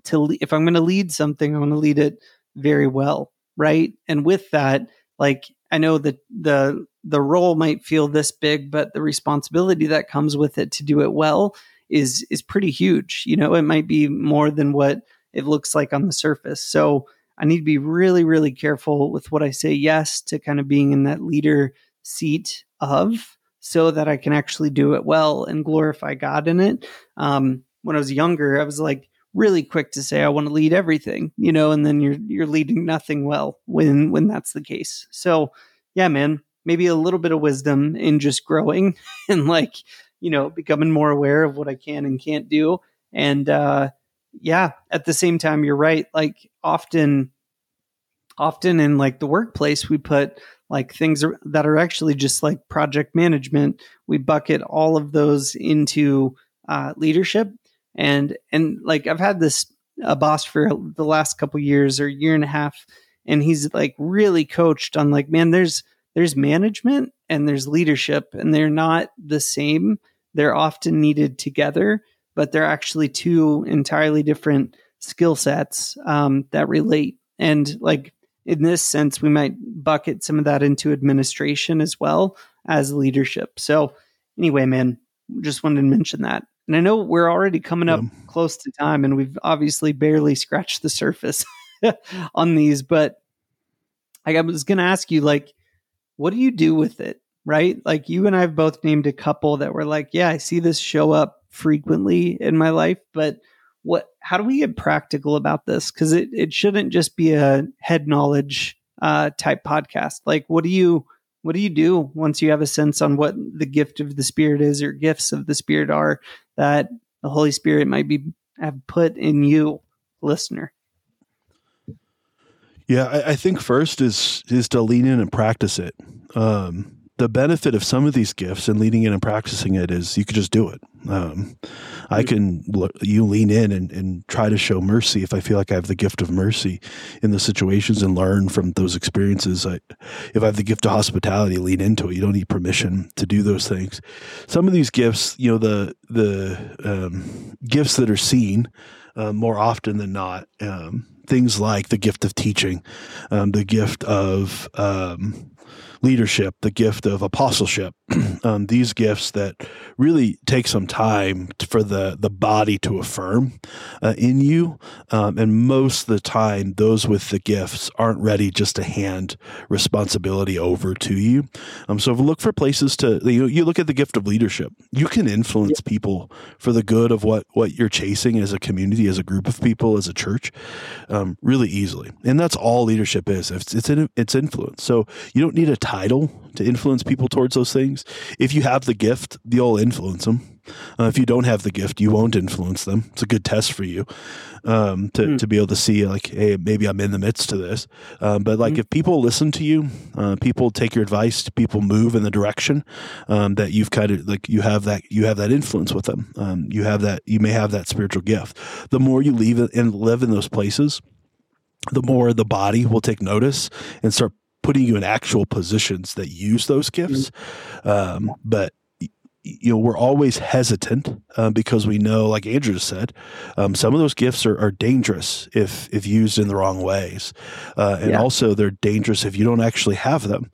to if I'm going to lead something, I want to lead it very well, right? And with that, like I know that the the role might feel this big, but the responsibility that comes with it to do it well is is pretty huge. You know, it might be more than what it looks like on the surface. So I need to be really, really careful with what I say yes to kind of being in that leader seat of so that I can actually do it well and glorify God in it. Um, when I was younger, I was like really quick to say I want to lead everything, you know, and then you're you're leading nothing well when when that's the case. So yeah, man, maybe a little bit of wisdom in just growing and like, you know, becoming more aware of what I can and can't do. And uh yeah, at the same time, you're right. Like often, often in like the workplace, we put like things that are actually just like project management. We bucket all of those into uh, leadership, and and like I've had this a boss for the last couple years or year and a half, and he's like really coached on like, man, there's there's management and there's leadership, and they're not the same. They're often needed together but they're actually two entirely different skill sets um, that relate. And like in this sense, we might bucket some of that into administration as well as leadership. So anyway, man, just wanted to mention that. And I know we're already coming up yeah. close to time, and we've obviously barely scratched the surface on these. But I was going to ask you, like, what do you do with it? Right? Like, you and I have both named a couple that were like, yeah, I see this show up frequently in my life, but what how do we get practical about this? Because it, it shouldn't just be a head knowledge uh, type podcast. Like what do you what do you do once you have a sense on what the gift of the spirit is or gifts of the spirit are that the Holy Spirit might be have put in you, listener? Yeah, I, I think first is is to lean in and practice it. Um, the benefit of some of these gifts and leading in and practicing it is you could just do it. Um, I hmm. can you lean in and, and try to show mercy if I feel like I have the gift of mercy in the situations and learn from those experiences. I, if I have the gift of hospitality, lean into it. You don't need permission to do those things. Some of these gifts, you know, the the um, gifts that are seen uh, more often than not. Um, things like the gift of teaching, um, the gift of um, leadership, the gift of apostleship, um, these gifts that really take some time for the, the body to affirm uh, in you. Um, and most of the time, those with the gifts aren't ready just to hand responsibility over to you. Um, so look for places to, you, you look at the gift of leadership. You can influence people for the good of what, what you're chasing as a community, as a group of people, as a church, um, really easily. And that's all leadership is. It's, it's, it's influence. So you don't need a title to influence people towards those things. If you have the gift, you'll influence them. Uh, if you don't have the gift, you won't influence them. It's a good test for you um, to, mm. to be able to see, like, hey, maybe I'm in the midst of this. Um, but like, mm. if people listen to you, uh, people take your advice, people move in the direction um, that you've kind of like you have that you have that influence with them. Um, you have that you may have that spiritual gift. The more you leave and live in those places, the more the body will take notice and start putting you in actual positions that use those gifts. Um, but you know we're always hesitant uh, because we know like andrew said um, some of those gifts are, are, dangerous if if used in the wrong ways uh, and yeah. also they're dangerous if you don't actually have them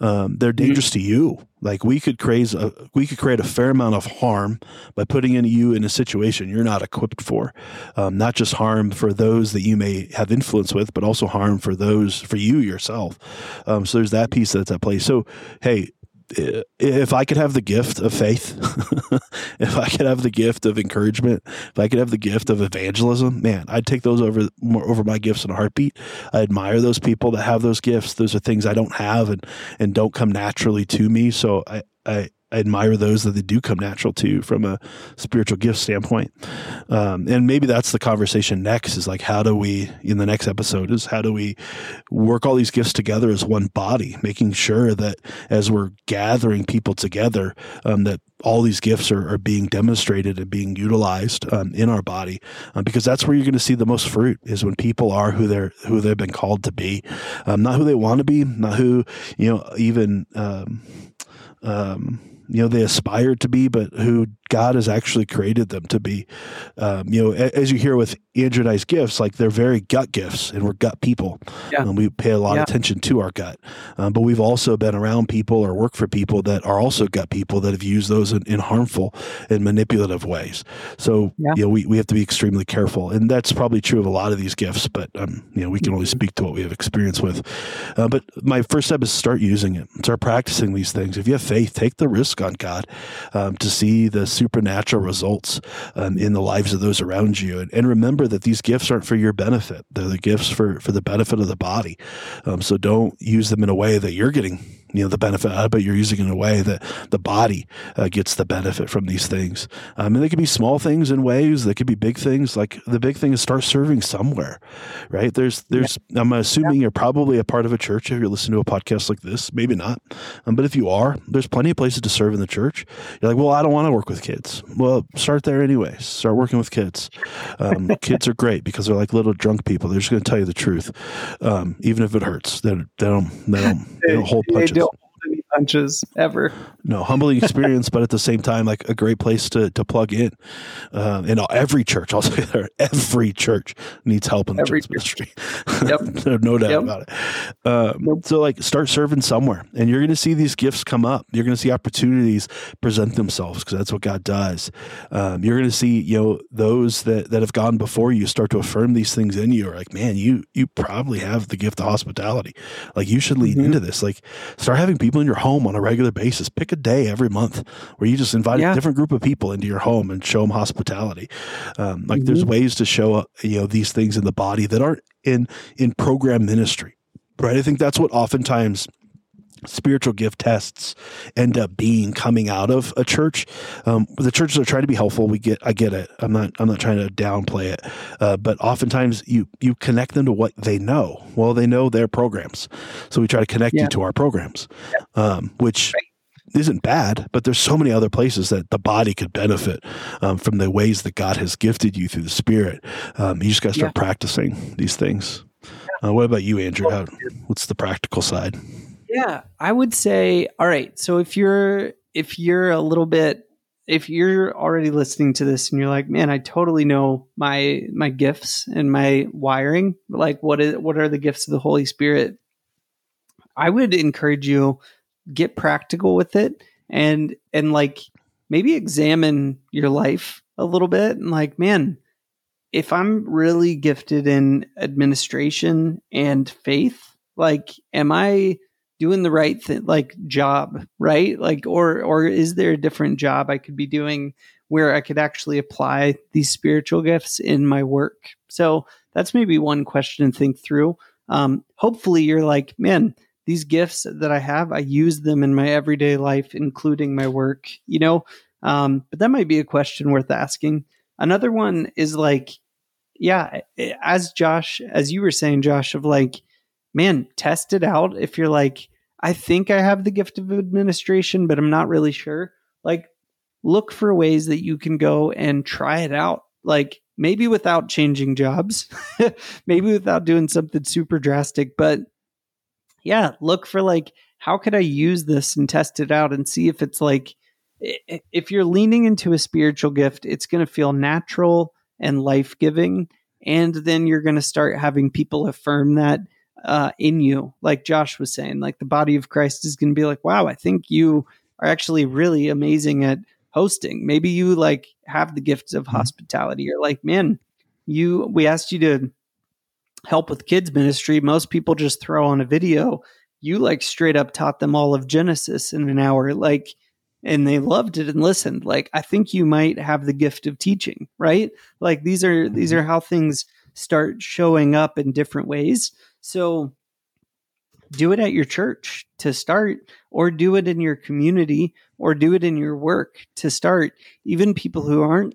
um, they're mm-hmm. dangerous mm-hmm. to you like we could create a we could create a fair amount of harm by putting in you in a situation you're not equipped for um, not just harm for those that you may have influence with but also harm for those for you yourself um, so there's that piece that's at play so hey if I could have the gift of faith, if I could have the gift of encouragement, if I could have the gift of evangelism, man, I'd take those over over my gifts in a heartbeat. I admire those people that have those gifts. Those are things I don't have and and don't come naturally to me. So I I Admire those that they do come natural to from a spiritual gift standpoint. Um, and maybe that's the conversation next is like, how do we, in the next episode, is how do we work all these gifts together as one body, making sure that as we're gathering people together, um, that all these gifts are, are being demonstrated and being utilized um, in our body um, because that's where you're going to see the most fruit is when people are who they're who they've been called to be um, not who they want to be not who you know even um, you know they aspire to be, but who God has actually created them to be. Um, you know, as you hear with Andrew and I's gifts, like they're very gut gifts, and we're gut people. Yeah. Um, we pay a lot yeah. of attention to our gut, um, but we've also been around people or work for people that are also gut people that have used those in, in harmful and manipulative ways. So yeah. you know, we, we have to be extremely careful, and that's probably true of a lot of these gifts. But um, you know, we can only mm-hmm. speak to what we have experience with. Uh, but my first step is start using it, start practicing these things. If you have faith, take the risk on God um, to see the supernatural results um, in the lives of those around you. And, and, remember that these gifts aren't for your benefit; they're the gifts for for the benefit of the body. Um, so don't use them in a way that you're getting you know the benefit of, but you're using it in a way that the body uh, gets the benefit from these things. Um, and they could be small things in ways. They could be big things. Like the big thing is start serving somewhere, right? There's there's. Yeah. I'm assuming yeah. you're probably a part of a church if you're listening to a podcast like this. Maybe not, um, but if you are, there's plenty of places to serve in the church. You're like, well, I don't want to work with kids. Well, start there anyways. Start working with kids. Um, kids are great because they're like little drunk people. They're just going to tell you the truth, um, even if it hurts. They, they don't. They don't. They don't hold punches ever. No, humbling experience, but at the same time, like a great place to to plug in. Uh, and every church, I'll say there, every church needs help in the every church ministry. Yep, no doubt yep. about it. Um, nope. So, like, start serving somewhere, and you're going to see these gifts come up. You're going to see opportunities present themselves because that's what God does. Um, you're going to see, you know, those that that have gone before you start to affirm these things in you. Are like, man, you you probably have the gift of hospitality. Like, you should lean mm-hmm. into this. Like, start having people in your home on a regular basis. Pick a day every month where you just invite yeah. a different group of people into your home and show them hospitality. Um, like mm-hmm. there's ways to show up, you know, these things in the body that aren't in in program ministry, right? I think that's what oftentimes spiritual gift tests end up being coming out of a church. Um, the churches are trying to be helpful. We get, I get it. I'm not, I'm not trying to downplay it. Uh, but oftentimes you, you connect them to what they know. Well, they know their programs. So we try to connect yeah. you to our programs, um, which right. isn't bad, but there's so many other places that the body could benefit um, from the ways that God has gifted you through the spirit. Um, you just got to start yeah. practicing these things. Uh, what about you, Andrew? How, what's the practical side? Yeah, I would say all right. So if you're if you're a little bit if you're already listening to this and you're like, "Man, I totally know my my gifts and my wiring, like what is what are the gifts of the Holy Spirit?" I would encourage you get practical with it and and like maybe examine your life a little bit and like, "Man, if I'm really gifted in administration and faith, like am I doing the right thing like job right like or or is there a different job i could be doing where i could actually apply these spiritual gifts in my work so that's maybe one question to think through um, hopefully you're like man these gifts that I have, I use them in my everyday life, including my work, you know? Um, but that might be a question worth asking. Another one is like, yeah, as Josh, as you were saying, Josh, of like, man, test it out. If you're like, I think I have the gift of administration, but I'm not really sure, like, look for ways that you can go and try it out. Like, maybe without changing jobs, maybe without doing something super drastic, but yeah, look for like, how could I use this and test it out and see if it's like, if you're leaning into a spiritual gift, it's going to feel natural and life giving. And then you're going to start having people affirm that uh, in you. Like Josh was saying, like the body of Christ is going to be like, wow, I think you are actually really amazing at hosting. Maybe you like have the gifts of mm-hmm. hospitality. You're like, man, you, we asked you to help with kids ministry. Most people just throw on a video. You like straight up taught them all of Genesis in an hour. Like, and they loved it and listened like i think you might have the gift of teaching right like these are these mm-hmm. are how things start showing up in different ways so do it at your church to start or do it in your community or do it in your work to start even people who aren't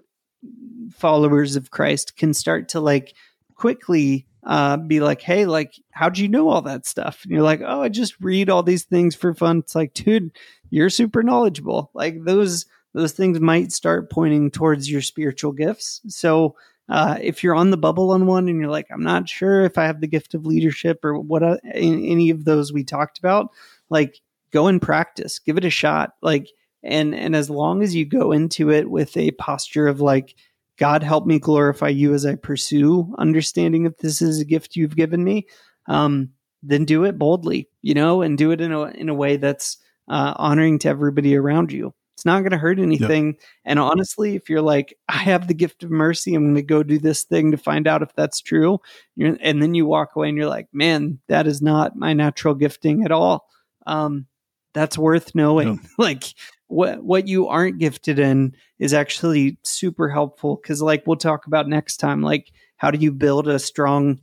followers of christ can start to like quickly uh, be like, hey, like, how'd you know all that stuff? And you're like, oh, I just read all these things for fun. It's like, dude, you're super knowledgeable. Like those those things might start pointing towards your spiritual gifts. So uh, if you're on the bubble on one and you're like, I'm not sure if I have the gift of leadership or what uh, any of those we talked about, like go and practice, give it a shot. Like, and and as long as you go into it with a posture of like, God help me glorify you as I pursue understanding if this is a gift you've given me, um, then do it boldly, you know, and do it in a in a way that's uh, honoring to everybody around you. It's not going to hurt anything. Yep. And honestly, if you're like, I have the gift of mercy, I'm going to go do this thing to find out if that's true, and then you walk away and you're like, man, that is not my natural gifting at all. Um, that's worth knowing. Yep. like what what you aren't gifted in is actually super helpful because like we'll talk about next time like how do you build a strong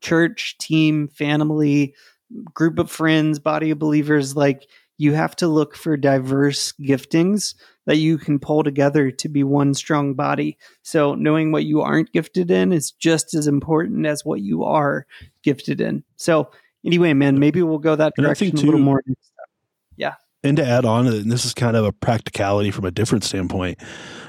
church team family group of friends body of believers like you have to look for diverse giftings that you can pull together to be one strong body. So knowing what you aren't gifted in is just as important as what you are gifted in. So anyway man maybe we'll go that direction too, a little more yeah. And to add on, and this is kind of a practicality from a different standpoint,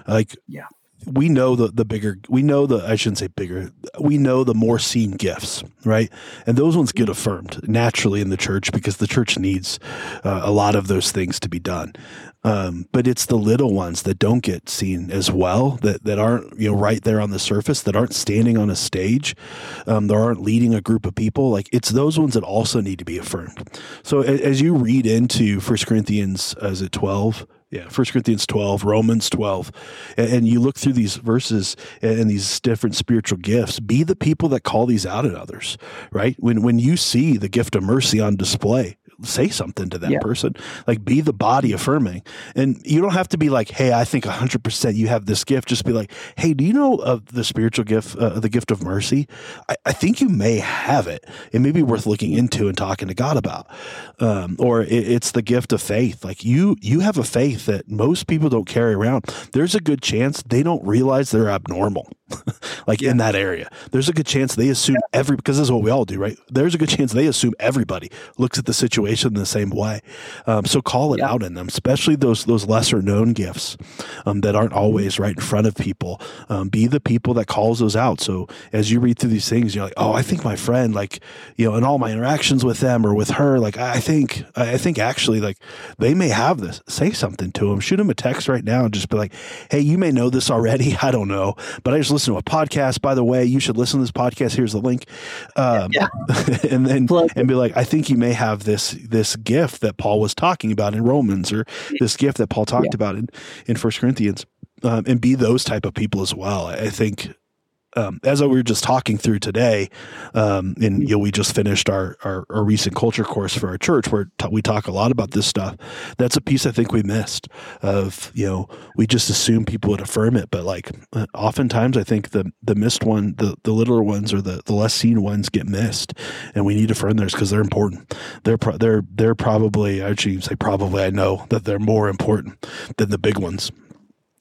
like yeah, we know the the bigger we know the I shouldn't say bigger we know the more seen gifts right? And those ones get affirmed naturally in the church because the church needs uh, a lot of those things to be done. Um, but it's the little ones that don't get seen as well that, that aren't you know right there on the surface that aren't standing on a stage. Um, that aren't leading a group of people. Like it's those ones that also need to be affirmed. So as you read into First Corinthians as it 12 yeah First Corinthians 12 Romans 12 and, and you look through these verses and, and these different spiritual gifts. Be the people that call these out at others right? When when you see the gift of mercy on display say something to that yeah. person. Like be the body affirming. And you don't have to be like, hey, I think 100% you have this gift. Just be like, hey, do you know of the spiritual gift, uh, the gift of mercy? I, I, think you may have it. It may be worth looking into and talking to God about. Um, or it, it's the gift of faith. Like you, you have a faith that most people don't carry around. There's a good chance they don't realize they're abnormal. like in that area. There's a good chance they assume every because this is what we all do, right? There's a good chance they assume everybody looks at the situation the same way. Um, so call it yeah. out in them, especially those those lesser known gifts um, that aren't always right in front of people. Um, be the people that calls those out. So as you read through these things, you're like, oh, I think my friend, like you know, in all my interactions with them or with her, like I think I think actually like they may have this. Say something to them. Shoot them a text right now and just be like, hey, you may know this already. I don't know, but I just listen to a podcast. By the way, you should listen to this podcast. Here's the link. Um, yeah. and then Plug. and be like, I think you may have this this gift that Paul was talking about in Romans, or this gift that Paul talked yeah. about in in First Corinthians, um, and be those type of people as well. I think um, as we were just talking through today, um, and you know, we just finished our, our, our recent culture course for our church where t- we talk a lot about this stuff. That's a piece I think we missed of, you know, we just assume people would affirm it, but like uh, oftentimes I think the, the missed one, the, the littler ones or the, the less seen ones get missed and we need to affirm theirs because they're important. They're, pro- they're, they're probably, I should say probably, I know that they're more important than the big ones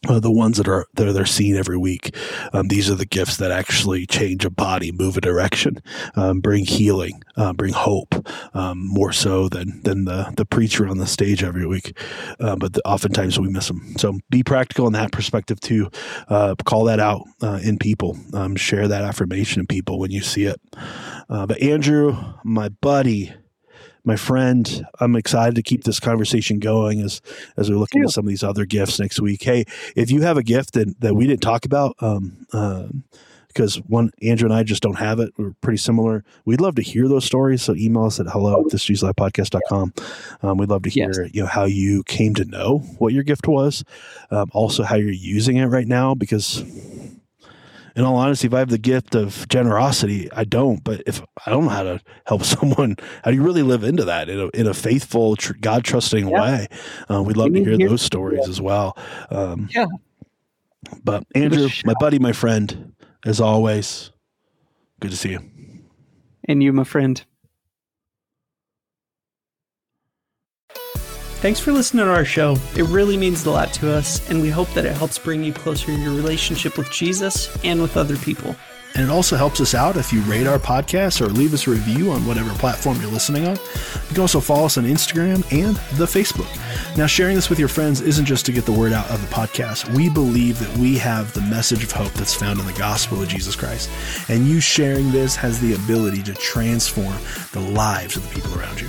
uh, the ones that are that are seen every week. Um, these are the gifts that actually change a body, move a direction, um, bring healing, uh, bring hope, um, more so than than the the preacher on the stage every week. Uh, but the, oftentimes we miss them. So be practical in that perspective too. Uh, call that out uh, in people. Um, share that affirmation in people when you see it. Uh, but Andrew, my buddy my friend. I'm excited to keep this conversation going as as we look into some of these other gifts next week. Hey, if you have a gift that, that we didn't talk about, um, uh, because one Andrew and I just don't have it. We're pretty similar. We'd love to hear those stories. So email us at hello at thisjesuslifepodcast.com. Um, we'd love to hear, yes. you know, how you came to know what your gift was. Um, also how you're using it right now, because in all honesty, if I have the gift of generosity, I don't. But if I don't know how to help someone, how do you really live into that in a, in a faithful, tr- God trusting yeah. way? Uh, we'd love to hear, hear those stories yeah. as well. Um, yeah. But Andrew, my buddy, my friend, as always, good to see you. And you, my friend. Thanks for listening to our show. It really means a lot to us, and we hope that it helps bring you closer in your relationship with Jesus and with other people. And it also helps us out if you rate our podcast or leave us a review on whatever platform you're listening on. You can also follow us on Instagram and the Facebook. Now, sharing this with your friends isn't just to get the word out of the podcast. We believe that we have the message of hope that's found in the gospel of Jesus Christ. And you sharing this has the ability to transform the lives of the people around you.